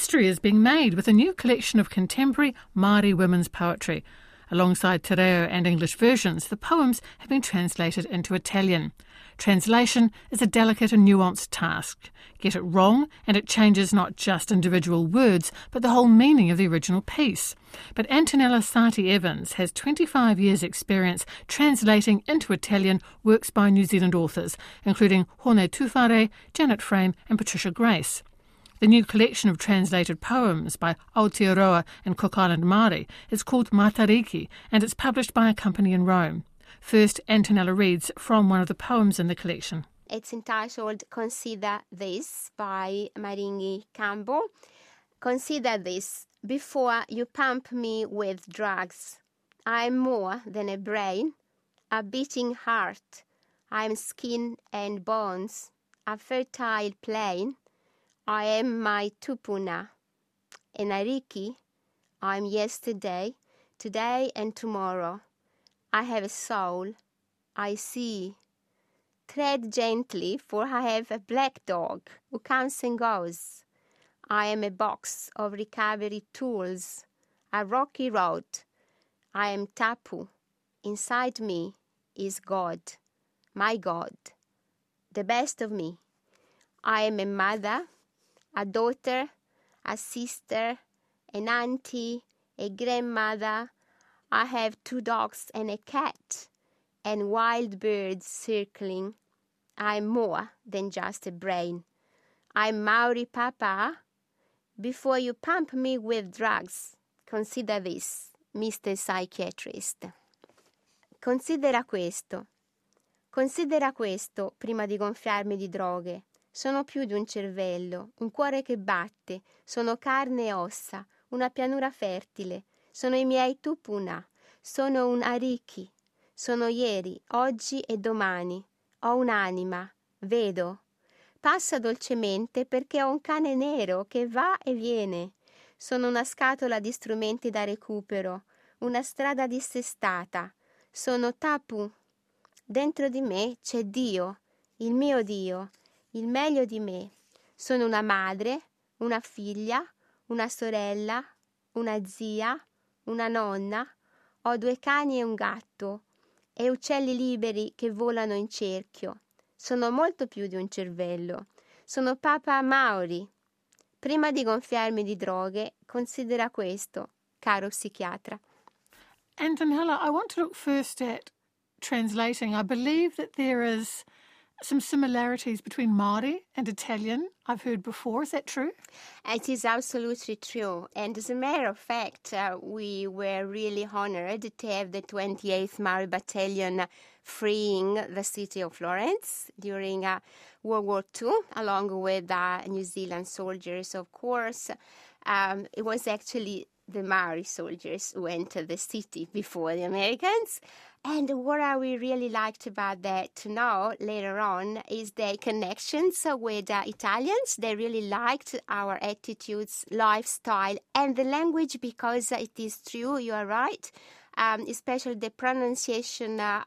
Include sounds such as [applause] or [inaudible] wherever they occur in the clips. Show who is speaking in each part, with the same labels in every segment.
Speaker 1: History is being made with a new collection of contemporary Māori women's poetry. Alongside Te Reo and English versions, the poems have been translated into Italian. Translation is a delicate and nuanced task. Get it wrong, and it changes not just individual words, but the whole meaning of the original piece. But Antonella Sarti Evans has 25 years' experience translating into Italian works by New Zealand authors, including Hone Tuwhare, Janet Frame, and Patricia Grace. The new collection of translated poems by Aotearoa and Cook Island Māori is called Matariki, and it's published by a company in Rome. First, Antonella reads from one of the poems in the collection.
Speaker 2: It's entitled Consider This by Maringi Campbell. Consider this before you pump me with drugs. I'm more than a brain, a beating heart. I'm skin and bones, a fertile plain. I am my tupuna. Enariki, I'm yesterday, today, and tomorrow. I have a soul. I see. Tread gently, for I have a black dog who comes and goes. I am a box of recovery tools, a rocky road. I am Tapu. Inside me is God, my God, the best of me. I am a mother, a daughter, a sister, an auntie, a grandmother, I have two dogs and a cat, and wild birds circling. I'm more than just a brain. I'm Maori Papa. Before you pump me with drugs, consider this, Mr. Psychiatrist. Considera questo. Considera questo prima di gonfiarmi di droghe. Sono più di un cervello, un cuore che batte, sono carne e ossa, una pianura fertile, sono i miei tupuna, sono un ariki, sono ieri, oggi e domani. Ho un'anima, vedo. Passa dolcemente perché ho un cane nero che va e viene. Sono una scatola di strumenti da recupero, una strada dissestata. Sono tapu. Dentro di me c'è Dio, il mio Dio, il meglio di me. Sono una madre, una figlia, una sorella, una zia, una nonna, ho due cani e un gatto e uccelli liberi che volano in cerchio. Sono molto più di un cervello. Sono Papa Mauri. Prima di gonfiarmi di droghe, considera questo, caro psichiatra.
Speaker 1: Antonella, I want to look first at translating. I believe that there is some similarities between Māori and Italian, I've heard before. Is that true?
Speaker 2: It is absolutely true. And as a matter of fact, uh, we were really honored to have the 28th Maori Battalion freeing the city of Florence during uh, World War II, along with uh, New Zealand soldiers, of course. Um, it was actually the Maori soldiers who entered the city before the Americans. And what I really liked about that to know later on is the connections with uh, Italians. They really liked our attitudes, lifestyle, and the language because it is true, you are right, um, especially the pronunciation uh,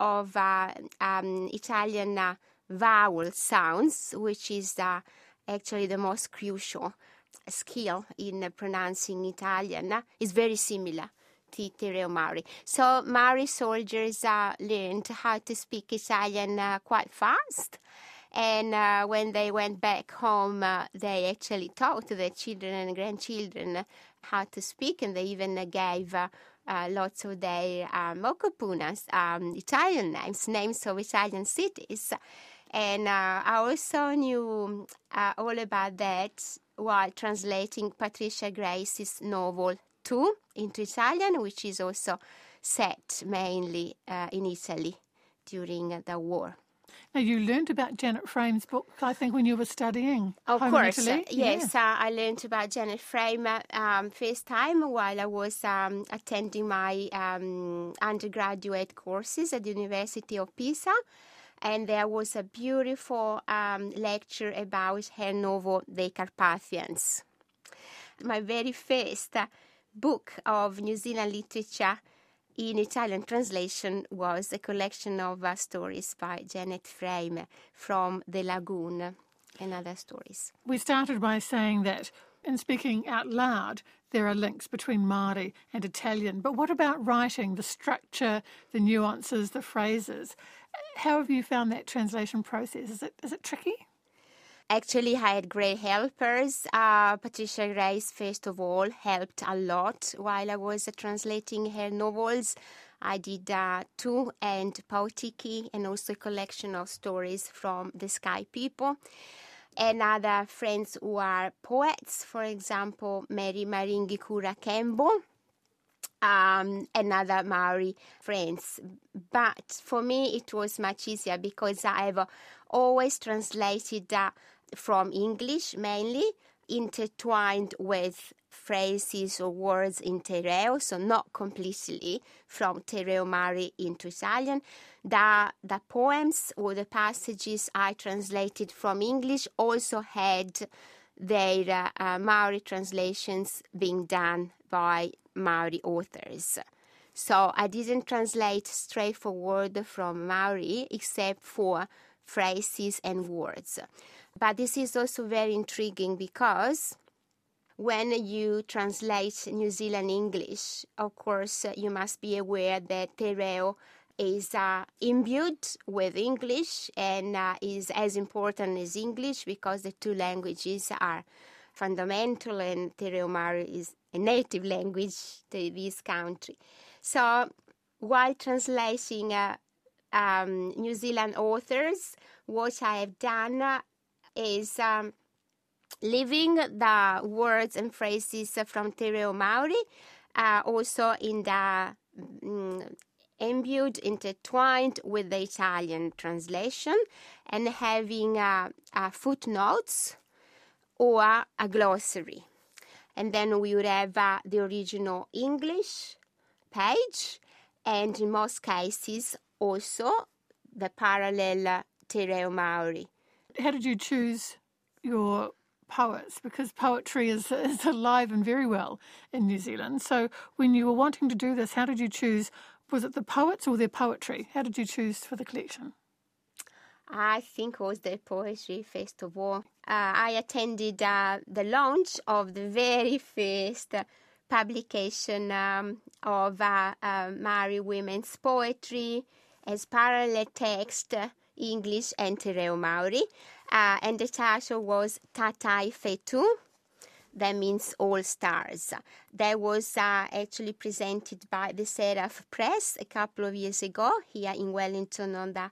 Speaker 2: of uh, um, Italian uh, vowel sounds, which is uh, actually the most crucial skill in pronouncing Italian, is very similar Te Maori. So Maori soldiers uh, learned how to speak Italian uh, quite fast. And uh, when they went back home, uh, they actually taught their children and grandchildren how to speak, and they even gave uh, uh, lots of their um, mokopunas, um, Italian names, names of Italian cities. And I also knew all about that while translating Patricia Grace's novel two into Italian, which is also set mainly uh, in Italy during the war.
Speaker 1: Now, you learned about Janet Frame's book, I think, when you were studying.
Speaker 2: Of course, uh, yes. Yeah. Uh, I learned about Janet Frame uh, um, first time while I was um, attending my um, undergraduate courses at the University of Pisa. And there was a beautiful um, lecture about her novel, The Carpathians. My very first uh, book of New Zealand literature in Italian translation was a collection of uh, stories by Janet Frame from The Lagoon and other stories.
Speaker 1: We started by saying that in speaking out loud, there are links between Māori and Italian. But what about writing, the structure, the nuances, the phrases? How have you found that translation process? Is it, is it tricky?
Speaker 2: Actually, I had great helpers. Uh, Patricia Grace, first of all, helped a lot while I was uh, translating her novels. I did uh, two and Potiki and also a collection of stories from the Sky People. And other friends who are poets, for example, Mary Maringi Kura Kembo, um, and other Maori friends. But for me, it was much easier because I've always translated uh, from English mainly, intertwined with phrases or words in Te Reo, so not completely from Te Reo Māori into Italian. The, the poems or the passages I translated from English also had their uh, Maori translations being done by Maori authors. So I didn't translate straightforward from Maori except for phrases and words. But this is also very intriguing because when you translate New Zealand English, of course, you must be aware that Te Reo is uh, imbued with English and uh, is as important as English because the two languages are fundamental and Te Reo Māori is a native language to this country. So while translating uh, um, New Zealand authors, what I have done is um, leaving the words and phrases from Te Reo Māori uh, also in the mm, imbued, intertwined with the Italian translation, and having uh, uh, footnotes or a glossary. And then we would have uh, the original English page, and in most cases also the parallel Te Reo Māori.
Speaker 1: How did you choose your poets? Because poetry is, [laughs] is alive and very well in New Zealand. So when you were wanting to do this, how did you choose? Was it the poets or their poetry? How did you choose for the collection?
Speaker 2: I think it was the Poetry Festival. Uh, I attended uh, the launch of the very first publication um, of uh, uh, Maori women's poetry as parallel text, English and Te Reo Maori. Uh, and the title was Tatai Whetu. That means all stars. That was uh, actually presented by the Seraph Press a couple of years ago here in Wellington on the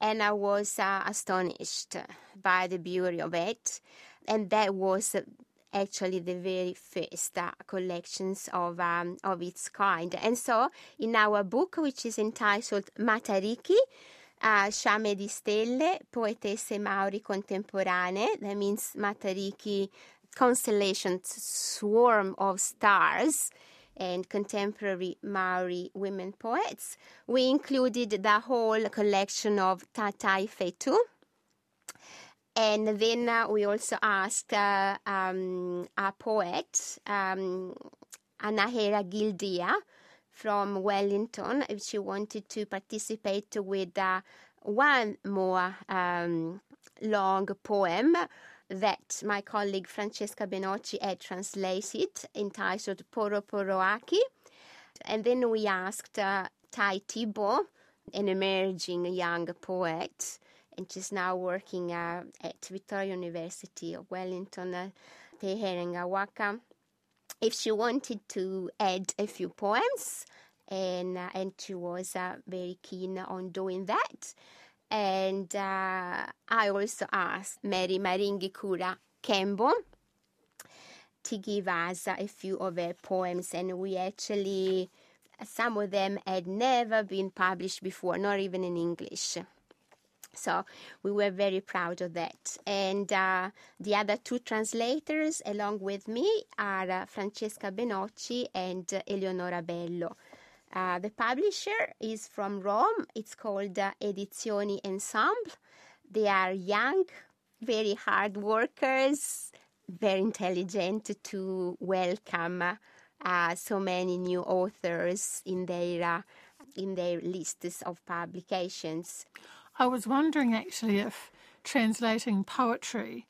Speaker 2: and I was uh, astonished by the beauty of it. And that was actually the very first uh, collections of um, of its kind. And so, in our book, which is entitled Matariki. Uh, Sciame di Stelle, Poetesse Maori Contemporanee, that means Matariki, constellation, swarm of stars, and contemporary Maori women poets. We included the whole collection of Tatai Whetu. And then uh, we also asked uh, um, a poet, um, Anahera Gildea from Wellington, if she wanted to participate with uh, one more um, long poem that my colleague Francesca Benocci had translated, entitled Poro Poroaki. And then we asked uh, Tayi Tibble, an emerging young poet, and she's now working uh, at Victoria University of Wellington, uh, Te Herenga Waka, if she wanted to add a few poems, and uh, and she was uh, very keen on doing that. And uh, I also asked Mary Maringi Kura Kembo to give us a few of her poems, and we actually, some of them had never been published before, not even in English. So we were very proud of that. And uh, the other two translators, along with me, are uh, Francesca Benocci and uh, Eleonora Bello. Uh, the publisher is from Rome. It's called uh, Edizioni Ensemble. They are young, very hard workers, very intelligent to welcome uh, so many new authors in their in their lists of publications.
Speaker 1: I was wondering actually if translating poetry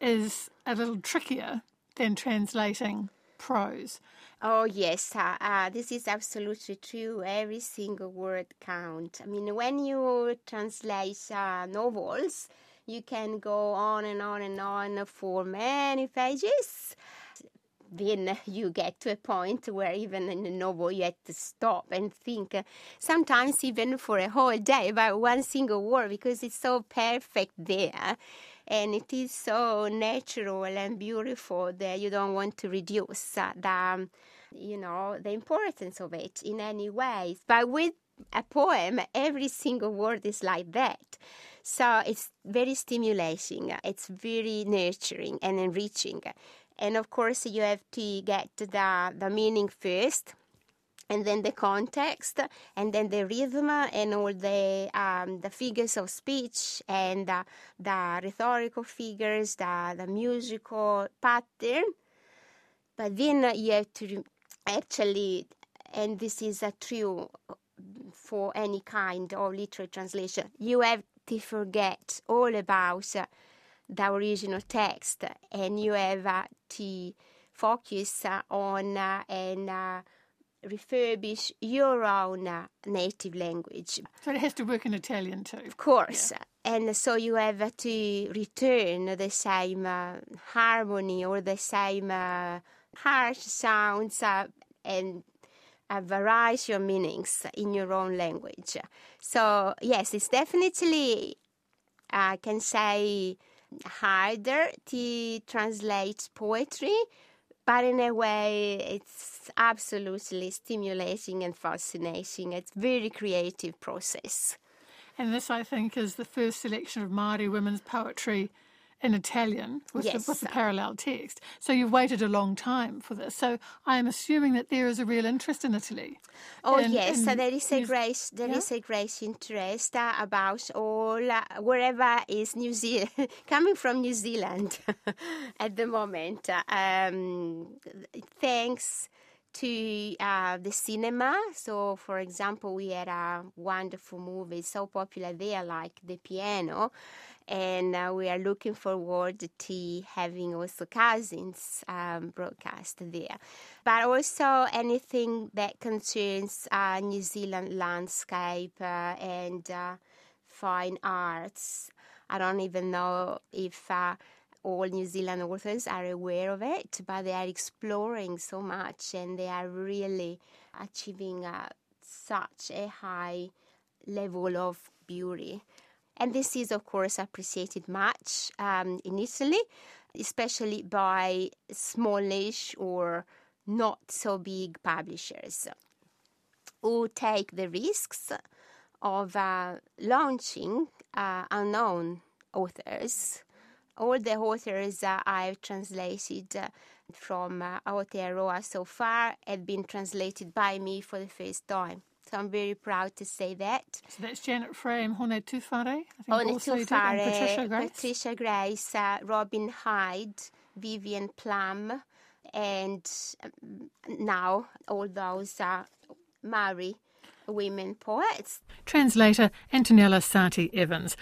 Speaker 1: is a little trickier than translating prose.
Speaker 2: Oh yes, uh, uh, this is absolutely true. Every single word counts. I mean, when you translate uh, novels, you can go on and on and on for many pages. Then you get to a point where even in a novel you have to stop and think, uh, sometimes even for a whole day about one single word because it's so perfect there. And it is so natural and beautiful that you don't want to reduce the you know the importance of it in any way but with a poem every single word is like that. So it's very stimulating it's very nurturing and enriching and of course you have to get the the meaning first and then the context, and then the rhythm, and all the um, the figures of speech, and the rhetorical figures, the the musical pattern. But then you have to actually, and this is a true for any kind of literary translation. You have to forget all about uh, the original text, and you have uh, to focus uh, on and uh, refurbish your own uh, native language.
Speaker 1: So it has to work in Italian too.
Speaker 2: Of course. Yeah. And so you have to return the same uh, harmony or the same uh, harsh sounds uh, and a variety of meanings in your own language. So, yes, it's definitely, I can say, harder to translate poetry but in a way it's absolutely stimulating and fascinating. It's very creative process.
Speaker 1: And this i think is the first selection of maori women's poetry in Italian with, yes. the, with the parallel text. So you've waited a long time for this. So I am assuming that there is a real interest in Italy.
Speaker 2: Oh yes, so there is a great there yeah? is a great interest uh, about all uh, wherever is New Zealand [laughs] coming from New Zealand [laughs] at the moment. Um, thanks to uh, the cinema. So, for example, we had a wonderful movie so popular there, like The Piano, and uh, we are looking forward to having also cousins um, broadcast there. But also anything that concerns uh, New Zealand landscape uh, and uh, fine arts. I don't even know if uh, all New Zealand authors are aware of it, but they are exploring so much and they are really achieving uh, such a high level of beauty. And this is, of course, appreciated much um, in Italy, especially by smallish or not so big publishers who take the risks of uh, launching uh, unknown authors. All the authors uh, I've translated uh, from uh, Aotearoa so far have been translated by me for the first time. So I'm very proud to say that.
Speaker 1: So that's Janet Frame, Hone Tuwhare,
Speaker 2: Hone Tuwhare, Patricia Grace, Patricia Grace uh, Robin Hyde, Vivienne Plumb, and um, now all those uh, Maori women poets.
Speaker 1: Translator Antonella Sarti Evans.